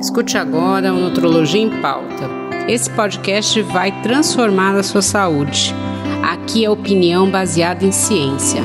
Escute agora o Nutrologia em Pauta. Esse podcast vai transformar a sua saúde. Aqui é opinião baseada em ciência.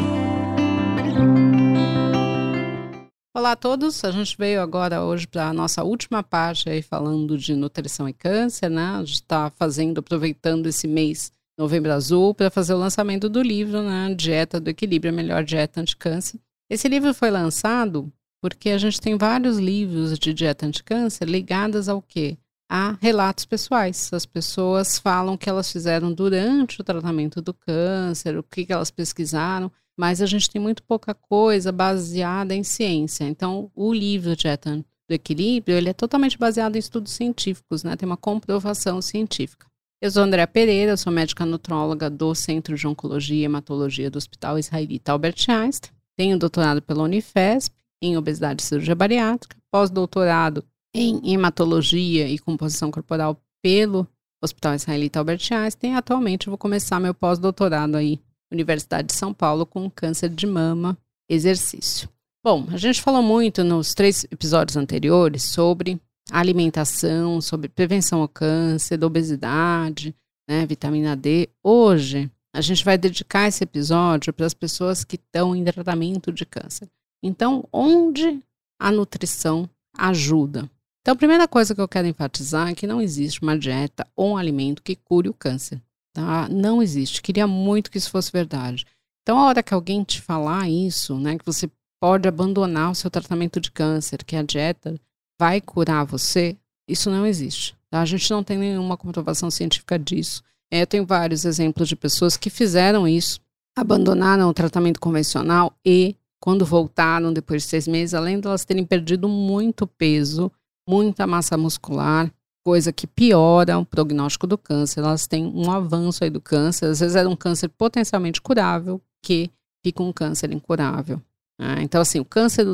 Olá a todos, a gente veio agora hoje para a nossa última parte aí falando de nutrição e câncer, né? A gente está fazendo, aproveitando esse mês Novembro Azul para fazer o lançamento do livro, né? Dieta do Equilíbrio, a melhor dieta anti-câncer. Esse livro foi lançado porque a gente tem vários livros de dieta anti-câncer ligados ao quê? A relatos pessoais. As pessoas falam que elas fizeram durante o tratamento do câncer, o que, que elas pesquisaram, mas a gente tem muito pouca coisa baseada em ciência. Então, o livro Dieta do Equilíbrio, ele é totalmente baseado em estudos científicos, né? Tem uma comprovação científica. Eu sou Andréa Pereira, sou médica nutróloga do Centro de Oncologia e Hematologia do Hospital Israelita Albert Einstein. Tenho doutorado pela Unifesp em obesidade e cirurgia bariátrica, pós-doutorado em hematologia e composição corporal pelo Hospital Israelita Albert Einstein. Atualmente vou começar meu pós-doutorado aí, Universidade de São Paulo, com câncer de mama, exercício. Bom, a gente falou muito nos três episódios anteriores sobre alimentação, sobre prevenção ao câncer, da obesidade, né, vitamina D. Hoje, a gente vai dedicar esse episódio para as pessoas que estão em tratamento de câncer. Então, onde a nutrição ajuda? Então, a primeira coisa que eu quero enfatizar é que não existe uma dieta ou um alimento que cure o câncer. Tá? Não existe. Queria muito que isso fosse verdade. Então, a hora que alguém te falar isso, né, que você pode abandonar o seu tratamento de câncer, que a dieta vai curar você, isso não existe. Tá? A gente não tem nenhuma comprovação científica disso. É, eu tenho vários exemplos de pessoas que fizeram isso, abandonaram o tratamento convencional e quando voltaram depois de seis meses, além de elas terem perdido muito peso, muita massa muscular, coisa que piora o prognóstico do câncer, elas têm um avanço aí do câncer. Às vezes era um câncer potencialmente curável, que fica um câncer incurável. Né? Então, assim, o câncer,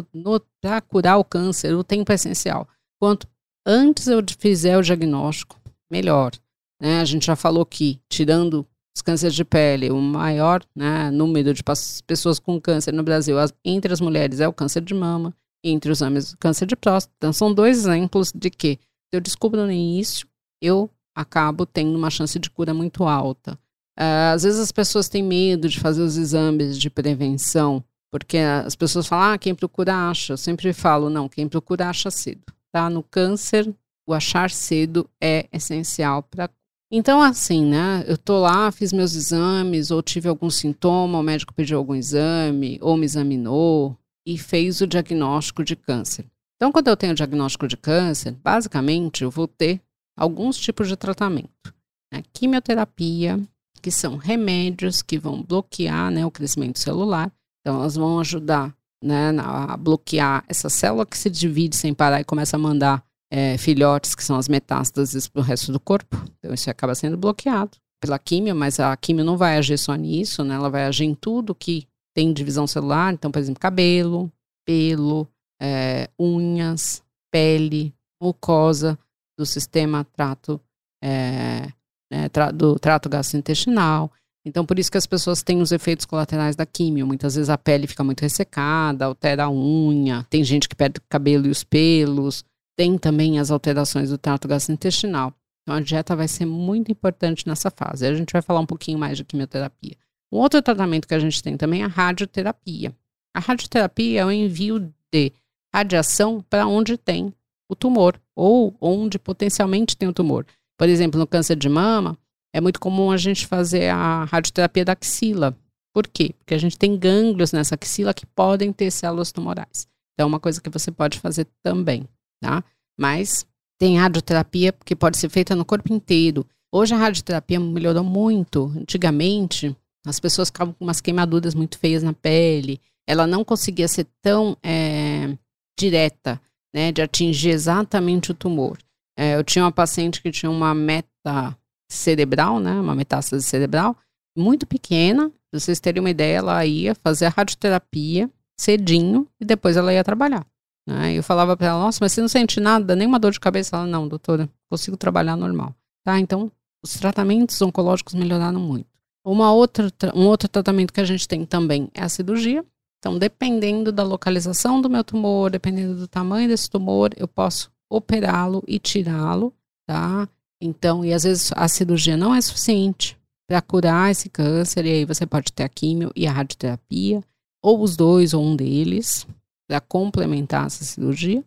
para curar o câncer, o tempo é essencial. Quanto antes eu fizer o diagnóstico, melhor. Né? A gente já falou que, tirando os cânceres de pele, o maior né, número de pessoas com câncer no Brasil as, entre as mulheres é o câncer de mama, entre os homens o câncer de próstata. Então, são dois exemplos de que, se eu descubro no início, eu acabo tendo uma chance de cura muito alta. Uh, às vezes as pessoas têm medo de fazer os exames de prevenção, porque as pessoas falam, ah, quem procura acha. Eu sempre falo, não, quem procura acha cedo. Tá? No câncer, o achar cedo é essencial para então, assim, né? Eu tô lá, fiz meus exames, ou tive algum sintoma, o médico pediu algum exame, ou me examinou e fez o diagnóstico de câncer. Então, quando eu tenho o diagnóstico de câncer, basicamente eu vou ter alguns tipos de tratamento. Né? Quimioterapia, que são remédios que vão bloquear né, o crescimento celular. Então, elas vão ajudar né, a bloquear essa célula que se divide sem parar e começa a mandar é, filhotes, que são as metástases para o resto do corpo. Então, isso acaba sendo bloqueado pela químio, mas a químio não vai agir só nisso, né? Ela vai agir em tudo que tem divisão celular. Então, por exemplo, cabelo, pelo, é, unhas, pele, mucosa do sistema trato, é, né, tra do trato gastrointestinal. Então, por isso que as pessoas têm os efeitos colaterais da químio. Muitas vezes a pele fica muito ressecada, altera a unha, tem gente que perde o cabelo e os pelos, tem também as alterações do trato gastrointestinal. Então, a dieta vai ser muito importante nessa fase. A gente vai falar um pouquinho mais de quimioterapia. Um outro tratamento que a gente tem também é a radioterapia. A radioterapia é o envio de radiação para onde tem o tumor ou onde potencialmente tem o tumor. Por exemplo, no câncer de mama, é muito comum a gente fazer a radioterapia da axila. Por quê? Porque a gente tem gânglios nessa axila que podem ter células tumorais. Então, é uma coisa que você pode fazer também tá? Mas tem radioterapia que pode ser feita no corpo inteiro. Hoje a radioterapia melhorou muito. Antigamente, as pessoas ficavam com umas queimaduras muito feias na pele. Ela não conseguia ser tão é, direta, né, de atingir exatamente o tumor. É, eu tinha uma paciente que tinha uma meta cerebral, né, uma metástase cerebral, muito pequena. Pra vocês terem uma ideia, ela ia fazer a radioterapia cedinho e depois ela ia trabalhar. Né? Eu falava para ela, nossa, mas você não sente nada, nenhuma dor de cabeça? Ela, não, doutora, consigo trabalhar normal. Tá? Então, os tratamentos oncológicos melhoraram muito. Uma outra, um outro tratamento que a gente tem também é a cirurgia. Então, dependendo da localização do meu tumor, dependendo do tamanho desse tumor, eu posso operá-lo e tirá-lo, tá? Então, e às vezes a cirurgia não é suficiente para curar esse câncer, e aí você pode ter a químio e a radioterapia, ou os dois, ou um deles, para complementar essa cirurgia.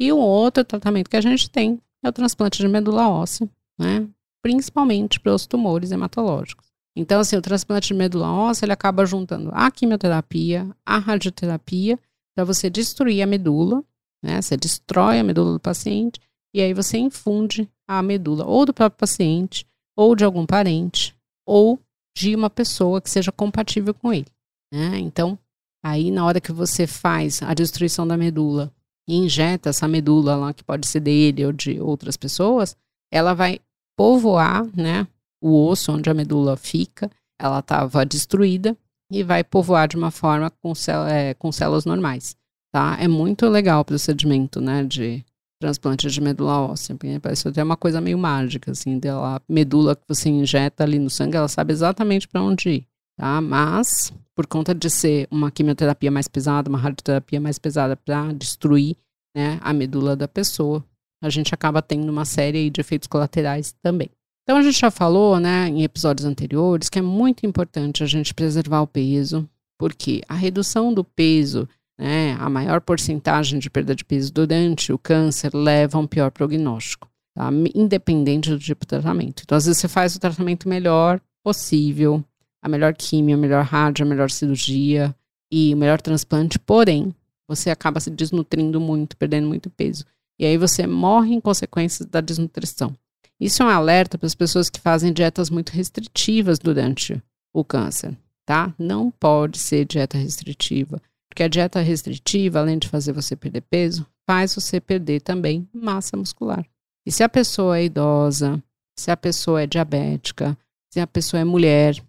E o outro tratamento que a gente tem é o transplante de medula óssea, né? Principalmente para os tumores hematológicos. Então, assim, o transplante de medula óssea, ele acaba juntando a quimioterapia, a radioterapia, para você destruir a medula, né? Você destrói a medula do paciente e aí você infunde a medula ou do próprio paciente, ou de algum parente, ou de uma pessoa que seja compatível com ele. Né? Então, aí na hora que você faz a destruição da medula e injeta essa medula lá, que pode ser dele ou de outras pessoas, ela vai povoar né, o osso onde a medula fica, ela estava destruída, e vai povoar de uma forma com, é, com células normais. Tá? É muito legal o procedimento né, de transplante de medula óssea. Parece até uma coisa meio mágica, assim, dela, medula que você injeta ali no sangue, ela sabe exatamente para onde ir, tá? Mas, por conta de ser uma quimioterapia mais pesada, uma radioterapia mais pesada para destruir né, a medula da pessoa, a gente acaba tendo uma série de efeitos colaterais também. Então, a gente já falou, né, em episódios anteriores, que é muito importante a gente preservar o peso, porque a redução do peso né, a maior porcentagem de perda de peso durante o câncer leva a um pior prognóstico, tá? independente do tipo de tratamento. Então, às vezes, você faz o tratamento melhor possível, a melhor químio, a melhor rádio, a melhor cirurgia e o melhor transplante, porém, você acaba se desnutrindo muito, perdendo muito peso. E aí você morre em consequências da desnutrição. Isso é um alerta para as pessoas que fazem dietas muito restritivas durante o câncer, tá? Não pode ser dieta restritiva. Porque a dieta restritiva, além de fazer você perder peso, faz você perder também massa muscular. E se a pessoa é idosa, se a pessoa é diabética, se a pessoa é mulher,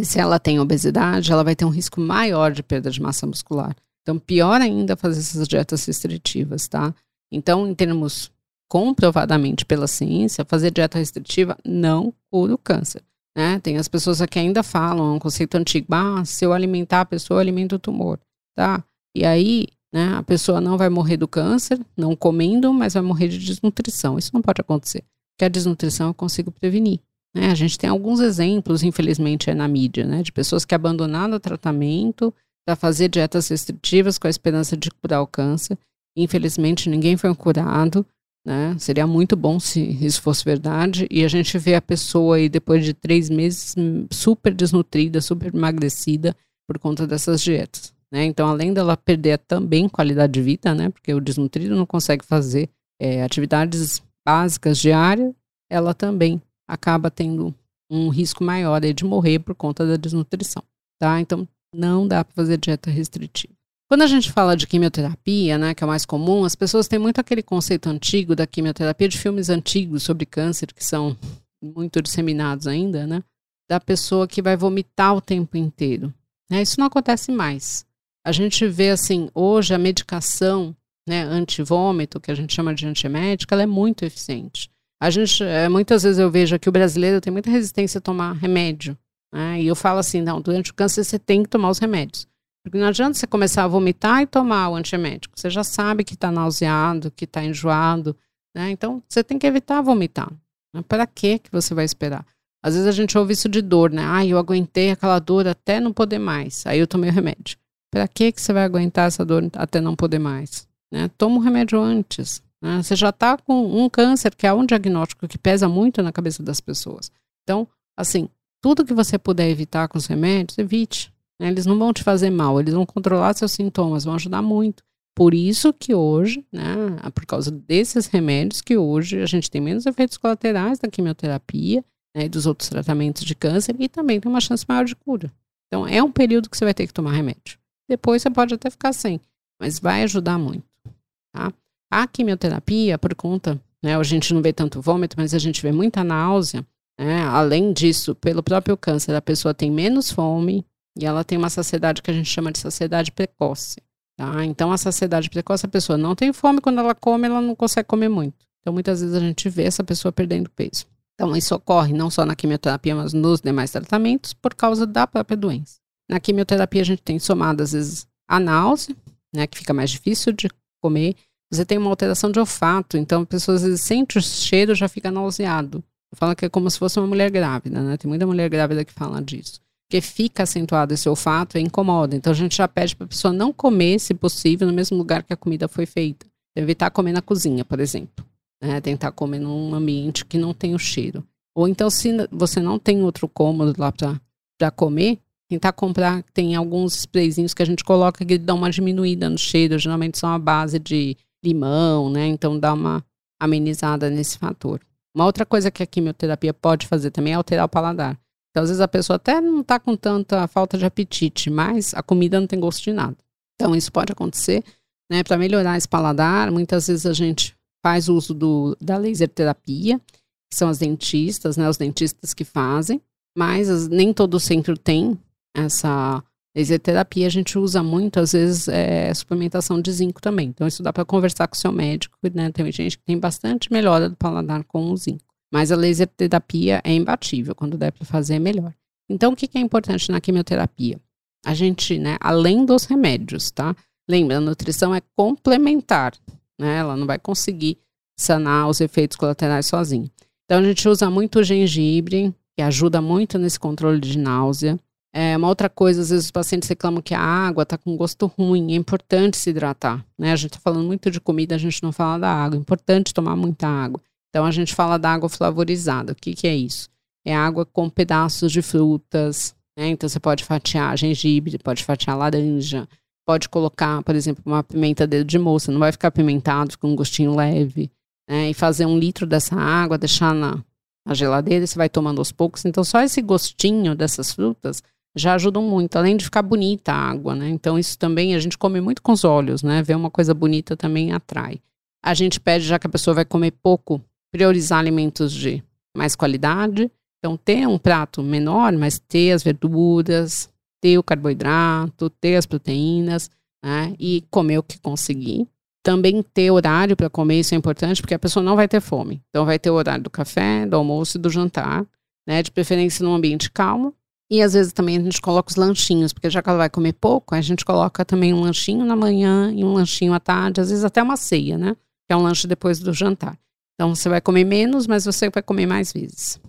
e se ela tem obesidade, ela vai ter um risco maior de perda de massa muscular. Então, pior ainda fazer essas dietas restritivas, tá? Então, em termos comprovadamente pela ciência, fazer dieta restritiva não cura o câncer. Né? Tem as pessoas que ainda falam, é um conceito antigo, ah, se eu alimentar a pessoa, eu alimento o tumor tá? E aí, né, a pessoa não vai morrer do câncer, não comendo, mas vai morrer de desnutrição. Isso não pode acontecer. Porque a desnutrição eu consigo prevenir. Né? A gente tem alguns exemplos, infelizmente, é na mídia, né, de pessoas que abandonaram o tratamento para fazer dietas restritivas com a esperança de curar o câncer. Infelizmente, ninguém foi curado. Né? Seria muito bom se isso fosse verdade. E a gente vê a pessoa aí, depois de três meses, super desnutrida, super emagrecida por conta dessas dietas. Né? Então, além dela perder também qualidade de vida, né? Porque o desnutrido não consegue fazer é, atividades básicas diárias, ela também acaba tendo um risco maior de morrer por conta da desnutrição, tá? Então, não dá para fazer dieta restritiva. Quando a gente fala de quimioterapia, né, que é o mais comum, as pessoas têm muito aquele conceito antigo da quimioterapia de filmes antigos sobre câncer, que são muito disseminados ainda, né? Da pessoa que vai vomitar o tempo inteiro. Né? Isso não acontece mais. A gente vê assim, hoje a medicação né, antivômito, que a gente chama de antiemética, ela é muito eficiente. A gente, é, muitas vezes eu vejo que o brasileiro tem muita resistência a tomar remédio. Né? E eu falo assim, não, durante o câncer você tem que tomar os remédios. Porque não adianta você começar a vomitar e tomar o antiemético. Você já sabe que está nauseado, que está enjoado. Né? Então, você tem que evitar vomitar. Né? Para que você vai esperar? Às vezes a gente ouve isso de dor, né? Ah, eu aguentei aquela dor até não poder mais. Aí eu tomei o remédio. Para que, você vai aguentar essa dor até não poder mais? Né? Toma o remédio antes. Né? Você já está com um câncer, que é um diagnóstico que pesa muito na cabeça das pessoas. Então, assim, tudo que você puder evitar com os remédios, evite. Né? Eles não vão te fazer mal, eles vão controlar seus sintomas, vão ajudar muito. Por isso que hoje, né, por causa desses remédios, que hoje a gente tem menos efeitos colaterais da quimioterapia né, e dos outros tratamentos de câncer e também tem uma chance maior de cura. Então, é um período que você vai ter que tomar remédio. Depois você pode até ficar sem, mas vai ajudar muito, tá? A quimioterapia, por conta, né, a gente não vê tanto vômito, mas a gente vê muita náusea, né? Além disso, pelo próprio câncer, a pessoa tem menos fome e ela tem uma saciedade que a gente chama de saciedade precoce, tá? Então, a saciedade precoce, a pessoa não tem fome, quando ela come, ela não consegue comer muito. Então, muitas vezes a gente vê essa pessoa perdendo peso. Então, isso ocorre não só na quimioterapia, mas nos demais tratamentos, por causa da própria doença. Na quimioterapia, a gente tem somado, às vezes, a náusea, né, que fica mais difícil de comer. Você tem uma alteração de olfato. Então, a pessoa às vezes sente o cheiro já fica nauseado. Fala que é como se fosse uma mulher grávida, né? Tem muita mulher grávida que fala disso. Porque fica acentuado esse olfato e incomoda. Então, a gente já pede para a pessoa não comer, se possível, no mesmo lugar que a comida foi feita. Evitar comer na cozinha, por exemplo. Né? Tentar comer num ambiente que não tem o cheiro. Ou então, se você não tem outro cômodo lá para comer, tentar comprar. Tem alguns sprayzinhos que a gente coloca que dão uma diminuída no cheiro. Geralmente são a base de limão, né? Então dá uma amenizada nesse fator. Uma outra coisa que a quimioterapia pode fazer também é alterar o paladar. Então, às vezes a pessoa até não está com tanta falta de apetite, mas a comida não tem gosto de nada. Então, isso pode acontecer, né? Para melhorar esse paladar, muitas vezes a gente faz uso do, da laser terapia, que são as dentistas, né? Os dentistas que fazem, mas nem todo centro tem essa laser terapia. A gente usa muito, às vezes, é, suplementação de zinco também. Então, isso dá para conversar com o seu médico, né? Tem gente que tem bastante melhora do paladar com o zinco. Mas a laser terapia é imbatível, quando der para fazer é melhor. Então, o que é importante na quimioterapia? A gente, né, além dos remédios, tá? Lembra, a nutrição é complementar, né? Ela não vai conseguir sanar os efeitos colaterais sozinha. Então, a gente usa muito o gengibre, que ajuda muito nesse controle de náusea. É, uma outra coisa, às vezes os pacientes reclamam que a água está com gosto ruim, é importante se hidratar. Né? A gente está falando muito de comida, a gente não fala da água. É importante tomar muita água. Então a gente fala da água flavorizada. O que, que é isso? É água com pedaços de frutas. Né? Então você pode fatiar gengibre, pode fatiar laranja, pode colocar, por exemplo, uma pimenta dedo de moça. Não vai ficar apimentado, com um gostinho leve né, e fazer um litro dessa água, deixar na, na geladeira e você vai tomando aos poucos. Então, só esse gostinho dessas frutas já ajudam muito, além de ficar bonita a água, né? Então, isso também a gente come muito com os olhos, né? Ver uma coisa bonita também atrai. A gente pede, já que a pessoa vai comer pouco, priorizar alimentos de mais qualidade. Então, ter um prato menor, mas ter as verduras, ter o carboidrato, ter as proteínas, né? E comer o que conseguir. Também ter horário para comer, isso é importante, porque a pessoa não vai ter fome. Então, vai ter o horário do café, do almoço e do jantar, né? De preferência num ambiente calmo. E às vezes também a gente coloca os lanchinhos, porque já que ela vai comer pouco, a gente coloca também um lanchinho na manhã e um lanchinho à tarde, às vezes até uma ceia, né? Que é um lanche depois do jantar. Então você vai comer menos, mas você vai comer mais vezes.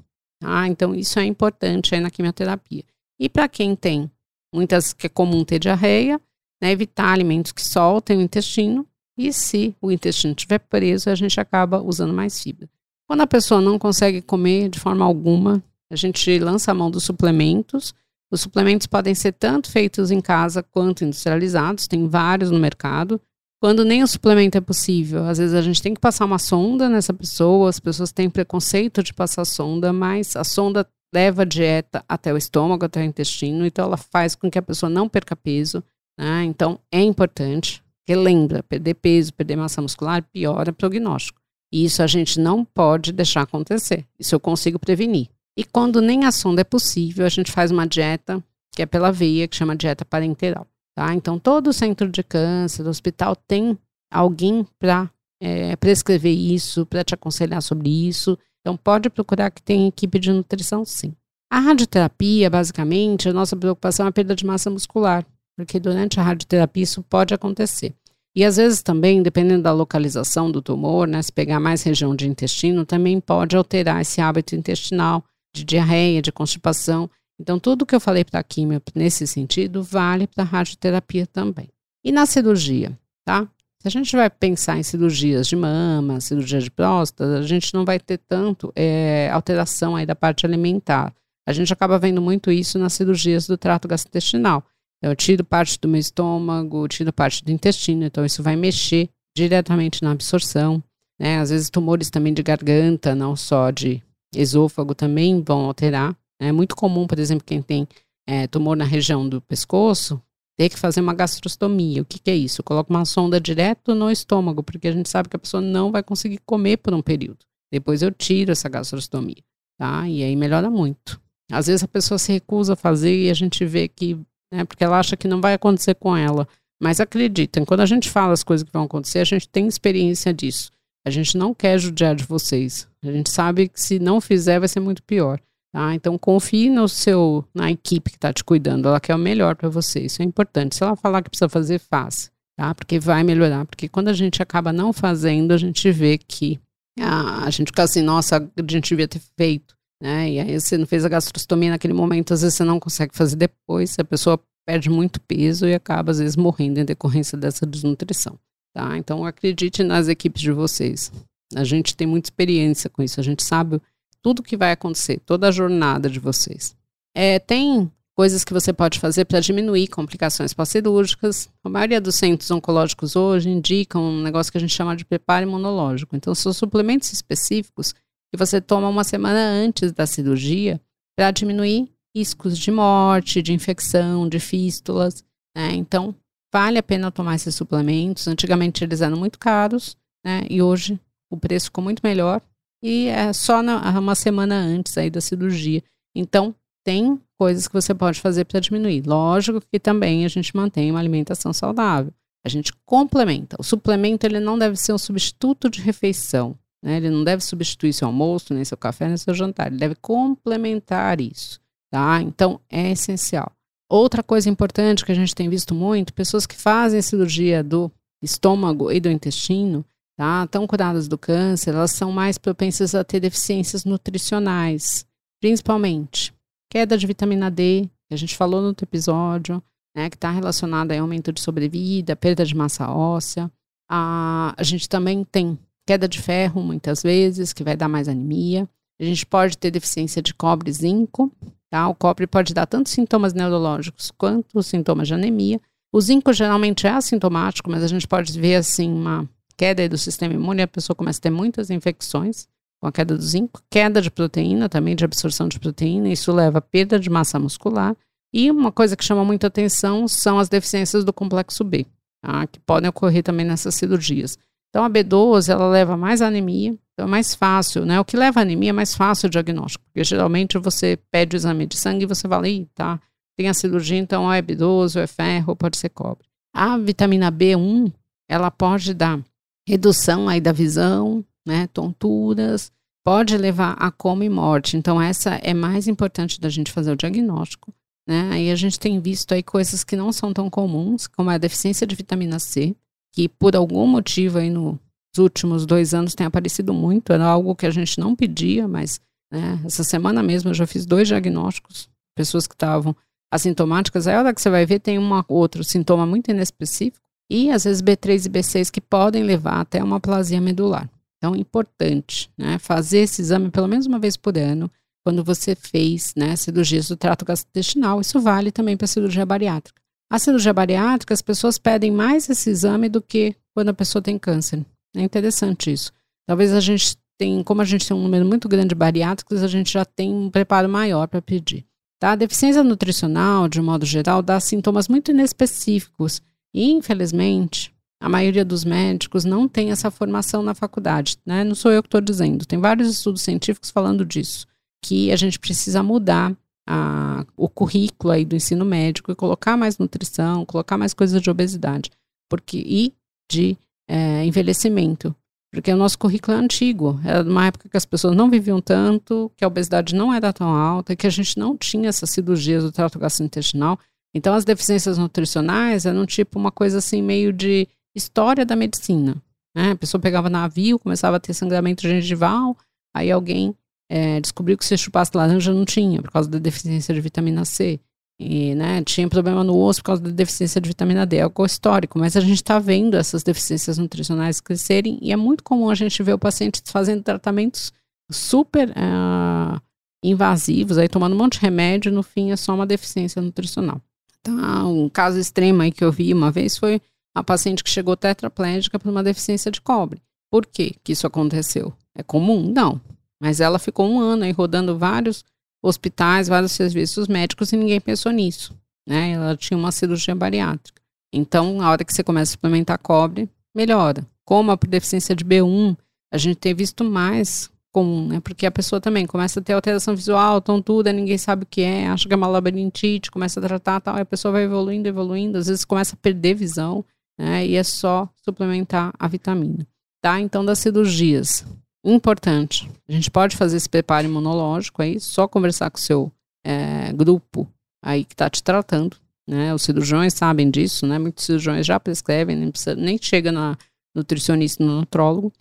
Ah, então isso é importante aí na quimioterapia. E para quem tem muitas que é comum ter diarreia, né, evitar alimentos que soltem o intestino e se o intestino estiver preso, a gente acaba usando mais fibra. Quando a pessoa não consegue comer de forma alguma, a gente lança a mão dos suplementos. Os suplementos podem ser tanto feitos em casa quanto industrializados, tem vários no mercado. Quando nem o suplemento é possível, às vezes a gente tem que passar uma sonda nessa pessoa, as pessoas têm preconceito de passar sonda, mas a sonda leva a dieta até o estômago, até o intestino, então ela faz com que a pessoa não perca peso. Né? Então é importante. Relembra, perder peso, perder massa muscular piora o prognóstico. E isso a gente não pode deixar acontecer. Isso eu consigo prevenir. E quando nem a sonda é possível, a gente faz uma dieta que é pela veia, que chama dieta parenteral. Tá? Então, todo centro de câncer, hospital, tem alguém para é, prescrever isso, para te aconselhar sobre isso. Então, pode procurar que tem equipe de nutrição, sim. A radioterapia, basicamente, a nossa preocupação é a perda de massa muscular porque durante a radioterapia isso pode acontecer. E às vezes também, dependendo da localização do tumor, né, se pegar mais região de intestino, também pode alterar esse hábito intestinal de diarreia, de constipação. Então, tudo que eu falei para a químio nesse sentido vale para a radioterapia também. E na cirurgia, tá? Se a gente vai pensar em cirurgias de mama, cirurgia de próstata, a gente não vai ter tanto é, alteração aí da parte alimentar. A gente acaba vendo muito isso nas cirurgias do trato gastrointestinal. Eu tiro parte do meu estômago, tiro parte do intestino, então isso vai mexer diretamente na absorção. Né? Às vezes tumores também de garganta, não só de esôfago, também vão alterar. É muito comum, por exemplo, quem tem é, tumor na região do pescoço, ter que fazer uma gastrostomia. O que, que é isso? Eu coloco uma sonda direto no estômago, porque a gente sabe que a pessoa não vai conseguir comer por um período. Depois eu tiro essa gastrostomia, tá? E aí melhora muito. Às vezes a pessoa se recusa a fazer e a gente vê que né? Porque ela acha que não vai acontecer com ela. Mas acreditem, quando a gente fala as coisas que vão acontecer, a gente tem experiência disso. A gente não quer judiar de vocês. A gente sabe que se não fizer, vai ser muito pior. Tá? Então confie no seu, na equipe que está te cuidando. Ela quer o melhor para você. Isso é importante. Se ela falar que precisa fazer, faz. tá? Porque vai melhorar. Porque quando a gente acaba não fazendo, a gente vê que a, a gente fica assim, nossa, a gente devia ter feito, né? E aí você não fez a gastrostomia naquele momento, às vezes você não consegue fazer depois, a pessoa perde muito peso e acaba, às vezes, morrendo em decorrência dessa desnutrição, tá? Então, acredite nas equipes de vocês. A gente tem muita experiência com isso, a gente sabe tudo que vai acontecer, toda a jornada de vocês. É, tem coisas que você pode fazer para diminuir complicações pós-cirúrgicas. A maioria dos centros oncológicos hoje indicam um negócio que a gente chama de preparo imunológico. Então, são suplementos específicos que você toma uma semana antes da cirurgia para diminuir riscos de morte, de infecção, de fístulas. Né? Então, vale a pena tomar esses suplementos. Antigamente eles eram muito caros, né? E hoje o preço ficou muito melhor. E é só na, uma semana antes aí da cirurgia. Então, tem coisas que você pode fazer para diminuir. Lógico que também a gente mantém uma alimentação saudável. A gente complementa. O suplemento ele não deve ser um substituto de refeição. Né? Ele não deve substituir seu almoço, nem seu café, nem seu jantar. Ele deve complementar isso. Tá? Então, é essencial. Outra coisa importante que a gente tem visto muito, pessoas que fazem cirurgia do estômago e do intestino, tá? Estão curadas do câncer, elas são mais propensas a ter deficiências nutricionais, principalmente Queda de vitamina D, que a gente falou no outro episódio, né, que está relacionada a aumento de sobrevida, perda de massa óssea. A, a gente também tem queda de ferro, muitas vezes, que vai dar mais anemia. A gente pode ter deficiência de cobre e zinco. Tá? O cobre pode dar tanto sintomas neurológicos quanto sintomas de anemia. O zinco geralmente é assintomático, mas a gente pode ver assim uma queda do sistema imune, a pessoa começa a ter muitas infecções com a queda do zinco, queda de proteína também, de absorção de proteína, isso leva a perda de massa muscular. E uma coisa que chama muita atenção são as deficiências do complexo B, tá? que podem ocorrer também nessas cirurgias. Então a B12 ela leva mais anemia, então é mais fácil, né? O que leva a anemia é mais fácil o diagnóstico, porque geralmente você pede o exame de sangue e você fala, Ih, tá, tem a cirurgia, então é B12, ou é ferro, pode ser cobre. A vitamina B1, ela pode dar redução aí da visão, né, tonturas, pode levar a coma e morte. Então, essa é mais importante da gente fazer o diagnóstico. Né? Aí a gente tem visto aí coisas que não são tão comuns, como a deficiência de vitamina C, que por algum motivo aí nos últimos dois anos tem aparecido muito, era algo que a gente não pedia, mas né, essa semana mesmo eu já fiz dois diagnósticos, pessoas que estavam assintomáticas, aí a hora que você vai ver tem um outro sintoma muito inespecífico, e às vezes B3 e B6 que podem levar até uma plasia medular. Então, importante, né? Fazer esse exame pelo menos uma vez por ano, quando você fez, né, cirurgias do trato gastrointestinal. Isso vale também para a cirurgia bariátrica. A cirurgia bariátrica, as pessoas pedem mais esse exame do que quando a pessoa tem câncer. É interessante isso. Talvez a gente tem, como a gente tem um número muito grande de bariátricos, a gente já tem um preparo maior para pedir. Tá? A deficiência nutricional, de modo geral, dá sintomas muito inespecíficos. E, infelizmente, a maioria dos médicos não tem essa formação na faculdade, né? Não sou eu que estou dizendo. Tem vários estudos científicos falando disso, que a gente precisa mudar a, o currículo aí do ensino médico e colocar mais nutrição, colocar mais coisas de obesidade, porque e de é, envelhecimento, porque o nosso currículo é antigo. Era uma época que as pessoas não viviam tanto, que a obesidade não era tão alta, que a gente não tinha essas cirurgias do trato gastrointestinal. Então, as deficiências nutricionais eram tipo uma coisa assim meio de história da medicina. Né? A pessoa pegava navio, começava a ter sangramento gengival, aí alguém é, descobriu que se chupasse laranja não tinha, por causa da deficiência de vitamina C. E né, tinha problema no osso por causa da deficiência de vitamina D. É algo histórico, mas a gente está vendo essas deficiências nutricionais crescerem e é muito comum a gente ver o paciente fazendo tratamentos super uh, invasivos, aí tomando um monte de remédio, no fim é só uma deficiência nutricional. Tá, um caso extremo aí que eu vi uma vez foi a paciente que chegou tetraplégica por uma deficiência de cobre. Por que que isso aconteceu? É comum? Não. Mas ela ficou um ano aí rodando vários hospitais, vários serviços médicos e ninguém pensou nisso. Né? Ela tinha uma cirurgia bariátrica. Então, a hora que você começa a suplementar cobre, melhora. Como a deficiência de B1, a gente tem visto mais comum, né? Porque a pessoa também começa a ter alteração visual, tontura, ninguém sabe o que é, acha que é uma labirintite, começa a tratar tal, e a pessoa vai evoluindo, evoluindo, às vezes começa a perder visão né? E é só suplementar a vitamina. Tá? Então, das cirurgias, importante. A gente pode fazer esse preparo imunológico aí, só conversar com o seu é, grupo aí que está te tratando. né? Os cirurgiões sabem disso, né? Muitos cirurgiões já prescrevem, nem, precisa, nem chega na nutricionista, no nutrólogo.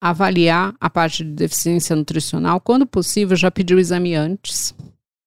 Avaliar a parte de deficiência nutricional, quando possível, já pedir o exame antes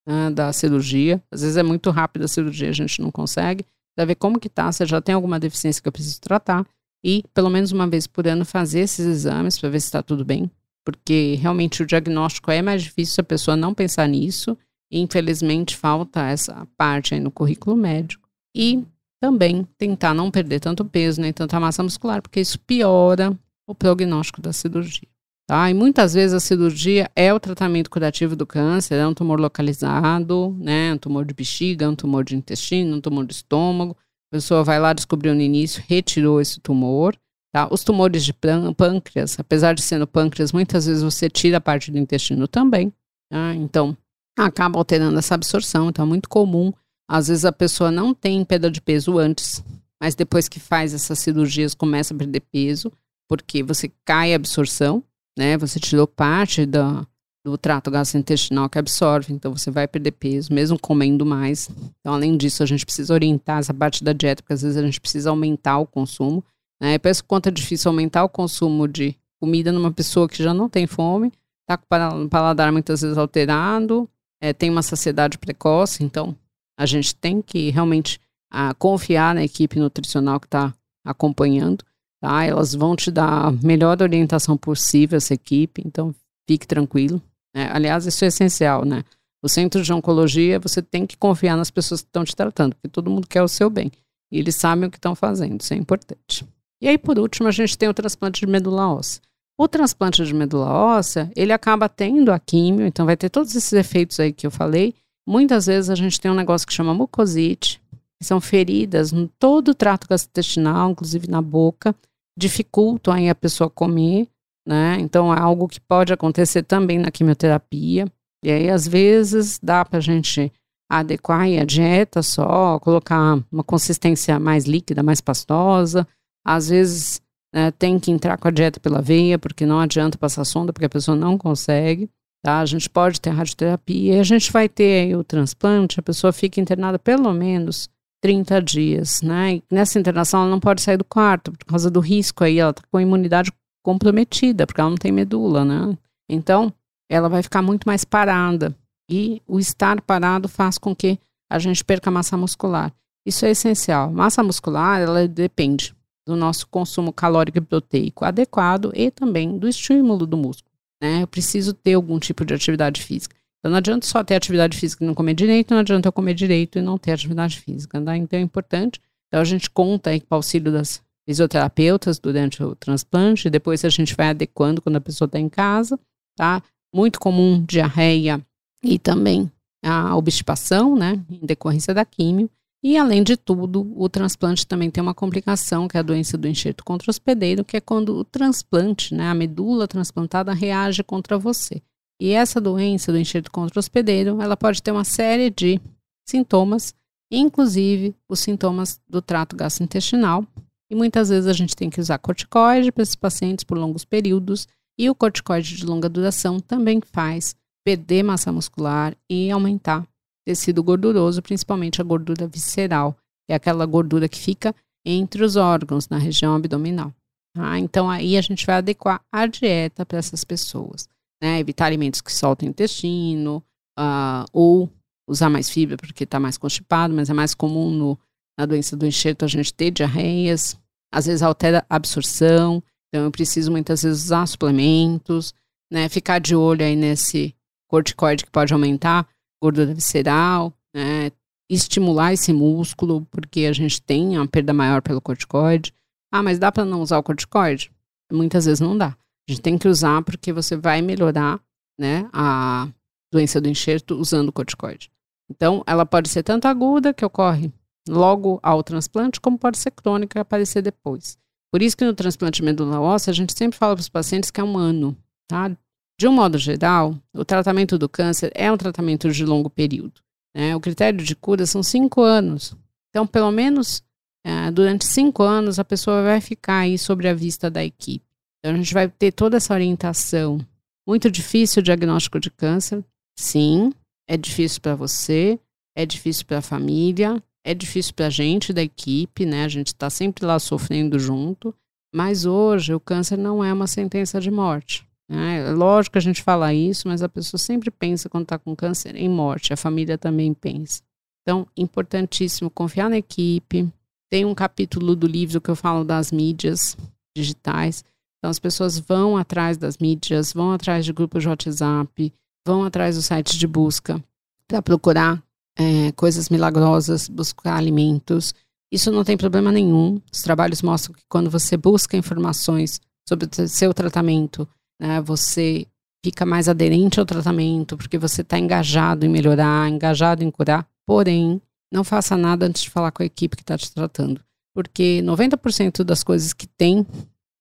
né, da cirurgia. Às vezes é muito rápido a cirurgia, a gente não consegue. Para ver como que tá, se já tem alguma deficiência que eu preciso tratar. E, pelo menos uma vez por ano, fazer esses exames para ver se está tudo bem. Porque realmente o diagnóstico é mais difícil se a pessoa não pensar nisso Infelizmente, falta essa parte aí no currículo médico. E também tentar não perder tanto peso nem tanta massa muscular, porque isso piora o prognóstico da cirurgia. Tá? E muitas vezes a cirurgia é o tratamento curativo do câncer, é um tumor localizado, né? um tumor de bexiga, um tumor de intestino, um tumor de estômago. A pessoa vai lá, descobriu no início, retirou esse tumor. Tá? Os tumores de pâncreas, apesar de ser no pâncreas, muitas vezes você tira a parte do intestino também. Tá? Então, acaba alterando essa absorção. Então é muito comum, às vezes a pessoa não tem perda de peso antes, mas depois que faz essas cirurgias começa a perder peso, porque você cai a absorção, né? Você tirou parte da, do trato gastrointestinal que absorve, então você vai perder peso, mesmo comendo mais. Então, além disso, a gente precisa orientar essa parte da dieta, porque às vezes a gente precisa aumentar o consumo. Né? Penso quanto é difícil aumentar o consumo de comida numa pessoa que já não tem fome, tá com o paladar muitas vezes alterado, é, tem uma saciedade precoce, então a gente tem que realmente a, confiar na equipe nutricional que está acompanhando, tá? Elas vão te dar a melhor orientação possível, essa equipe, então fique tranquilo. Né? Aliás, isso é essencial, né? O centro de oncologia, você tem que confiar nas pessoas que estão te tratando, porque todo mundo quer o seu bem. E eles sabem o que estão fazendo, isso é importante. E aí, por último, a gente tem o transplante de medula óssea. O transplante de medula óssea, ele acaba tendo a químio, então vai ter todos esses efeitos aí que eu falei. Muitas vezes a gente tem um negócio que chama mucosite, que são feridas em todo o trato gastrointestinal, inclusive na boca, dificultam aí a pessoa comer, né? Então é algo que pode acontecer também na quimioterapia. E aí, às vezes, dá para a gente adequar a dieta só, colocar uma consistência mais líquida, mais pastosa. Às vezes, né, tem que entrar com a dieta pela veia, porque não adianta passar sonda, porque a pessoa não consegue. Tá? A gente pode ter radioterapia a gente vai ter aí o transplante, a pessoa fica internada pelo menos 30 dias, né? E nessa internação ela não pode sair do quarto por causa do risco aí, ela está com a imunidade comprometida, porque ela não tem medula, né? Então, ela vai ficar muito mais parada. E o estar parado faz com que a gente perca massa muscular. Isso é essencial. Massa muscular, ela depende do nosso consumo calórico e proteico adequado e também do estímulo do músculo. Né? Eu preciso ter algum tipo de atividade física. Então não adianta só ter atividade física e não comer direito, não adianta eu comer direito e não ter atividade física. Tá? Então é importante. Então a gente conta aí com o auxílio das fisioterapeutas durante o transplante, depois a gente vai adequando quando a pessoa está em casa, tá? Muito comum diarreia e também a obstipação, né, em decorrência da químio. E, além de tudo, o transplante também tem uma complicação, que é a doença do enxerto contra hospedeiro, que é quando o transplante, né, a medula transplantada, reage contra você. E essa doença do enxerto contra hospedeiro, ela pode ter uma série de sintomas, inclusive os sintomas do trato gastrointestinal. E muitas vezes a gente tem que usar corticoide para esses pacientes por longos períodos, e o corticoide de longa duração também faz perder massa muscular e aumentar tecido gorduroso, principalmente a gordura visceral, que é aquela gordura que fica entre os órgãos, na região abdominal. Tá? Então, aí a gente vai adequar a dieta para essas pessoas. Né? Evitar alimentos que soltam intestino, uh, ou usar mais fibra porque está mais constipado, mas é mais comum no, na doença do enxerto a gente ter diarreias, às vezes altera a absorção, então eu preciso muitas vezes usar suplementos, né? Ficar de olho aí nesse corticoide que pode aumentar gordura visceral, né? estimular esse músculo, porque a gente tem uma perda maior pelo corticoide. Ah, mas dá para não usar o corticoide? Muitas vezes não dá. A gente tem que usar porque você vai melhorar né, a doença do enxerto usando o corticoide. Então, ela pode ser tanto aguda, que ocorre logo ao transplante, como pode ser crônica e aparecer depois. Por isso que no transplante de medula óssea, a gente sempre fala para os pacientes que é um ano, tá? De um modo geral, o tratamento do câncer é um tratamento de longo período. Né? O critério de cura são cinco anos. Então, pelo menos é, durante cinco anos, a pessoa vai ficar aí sobre a vista da equipe. Então, a gente vai ter toda essa orientação. Muito difícil o diagnóstico de câncer? Sim, é difícil para você, é difícil para a família, É difícil para a gente da equipe, né? A gente está sempre lá sofrendo junto, mas hoje o câncer não é uma sentença de morte. Né? Lógico que a gente fala isso, mas a pessoa sempre pensa quando está com câncer em morte, a família também pensa. Então, importantíssimo confiar na equipe. Tem um capítulo do livro que eu falo das mídias digitais. Então, as pessoas vão atrás das mídias, vão atrás de grupos de WhatsApp, vão atrás do site de busca para procurar é, coisas milagrosas, buscar alimentos. Isso não tem problema nenhum. Os trabalhos mostram que quando você busca informações sobre o seu tratamento, né, você fica mais aderente ao tratamento, porque você está engajado em melhorar, engajado em curar. Porém, não faça nada antes de falar com a equipe que está te tratando. Porque 90% das coisas que tem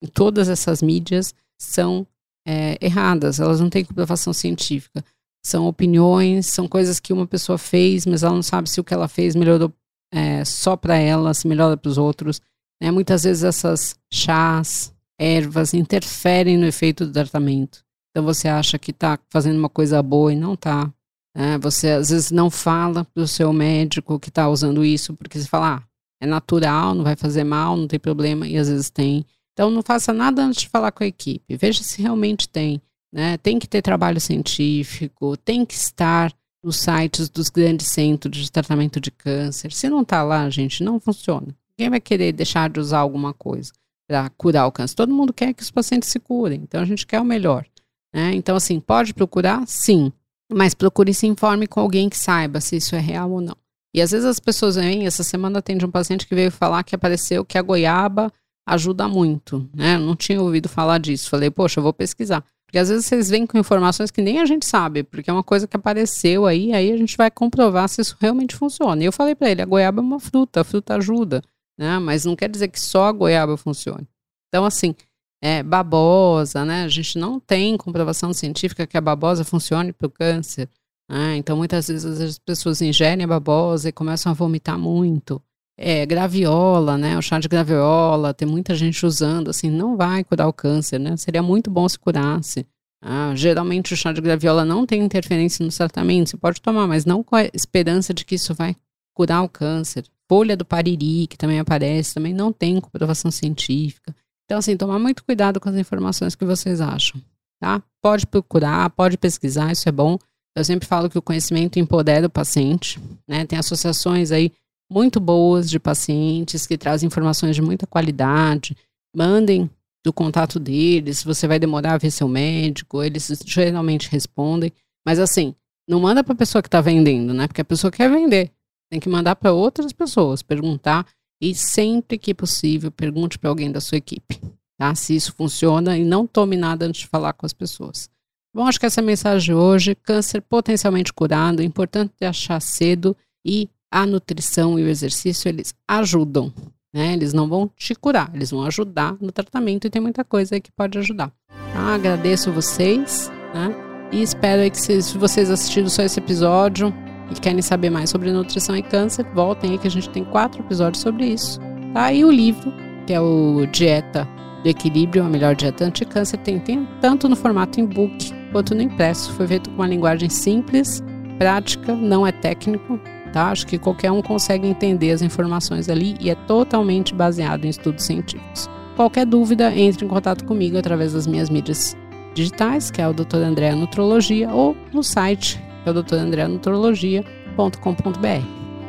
em todas essas mídias são é, erradas, elas não têm comprovação científica. São opiniões, são coisas que uma pessoa fez, mas ela não sabe se o que ela fez melhorou é, só para ela, se melhora para os outros. Né? Muitas vezes essas chás, ervas interferem no efeito do tratamento. Então você acha que está fazendo uma coisa boa e não está. Né? Você às vezes não fala para o seu médico que está usando isso, porque você fala, ah, é natural, não vai fazer mal, não tem problema, e às vezes tem. Então não faça nada antes de falar com a equipe. Veja se realmente tem. Né? Tem que ter trabalho científico, tem que estar nos sites dos grandes centros de tratamento de câncer. Se não está lá, gente, não funciona. Quem vai querer deixar de usar alguma coisa para curar o câncer? Todo mundo quer que os pacientes se curem, então a gente quer o melhor. Né? Então, assim, pode procurar? Sim. Mas procure e se informe com alguém que saiba se isso é real ou não. E às vezes as pessoas vêm, essa semana atende um paciente que veio falar que apareceu que a goiaba ajuda muito, né? Não tinha ouvido falar disso. Falei, poxa, eu vou pesquisar. Porque às vezes vocês vêm com informações que nem a gente sabe, porque é uma coisa que apareceu aí, aí a gente vai comprovar se isso realmente funciona. E eu falei para ele, a goiaba é uma fruta, a fruta ajuda, né? Mas não quer dizer que só a goiaba funcione. Então, assim, é, babosa, né? A gente não tem comprovação científica que a babosa funcione para o câncer. Né? Então, muitas vezes as pessoas ingerem a babosa e começam a vomitar muito é, graviola, né? O chá de graviola, tem muita gente usando, assim, não vai curar o câncer, né? Seria muito bom se curasse. Ah, geralmente o chá de graviola não tem interferência no tratamento, você pode tomar, mas não com a esperança de que isso vai curar o câncer. Folha do pariri, que também aparece, também não tem comprovação científica. Então, assim, tomar muito cuidado com as informações que vocês acham, tá? Pode procurar, pode pesquisar, isso é bom. Eu sempre falo que o conhecimento empodera o paciente, né? Tem associações aí muito boas de pacientes que trazem informações de muita qualidade. Mandem do contato deles, você vai demorar a ver seu médico, eles geralmente respondem. Mas assim, não manda para a pessoa que está vendendo, né? Porque a pessoa quer vender. Tem que mandar para outras pessoas, perguntar e sempre que possível pergunte para alguém da sua equipe, tá? Se isso funciona e não tome nada antes de falar com as pessoas. Bom, acho que essa é a mensagem de hoje, câncer potencialmente curado, importante achar cedo e a nutrição e o exercício, eles ajudam, né? Eles não vão te curar, eles vão ajudar no tratamento e tem muita coisa aí que pode ajudar. Tá? Agradeço vocês, né? E espero que se vocês assistiram só esse episódio e querem saber mais sobre nutrição e câncer, voltem aí que a gente tem quatro episódios sobre isso. Tá? E o livro, que é o Dieta do Equilíbrio, a melhor dieta anti-câncer, tem, tem tanto no formato e-book quanto no impresso. Foi feito com uma linguagem simples, prática, não é técnico, tá? Acho que qualquer um consegue entender as informações ali e é totalmente baseado em estudos científicos. Qualquer dúvida, entre em contato comigo através das minhas mídias digitais, que é o Dr. André Nutrologia, ou no site, é o drandreanutrologia.com.br.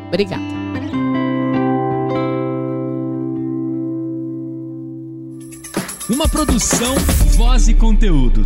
Obrigada. Uma produção, voz e conteúdo.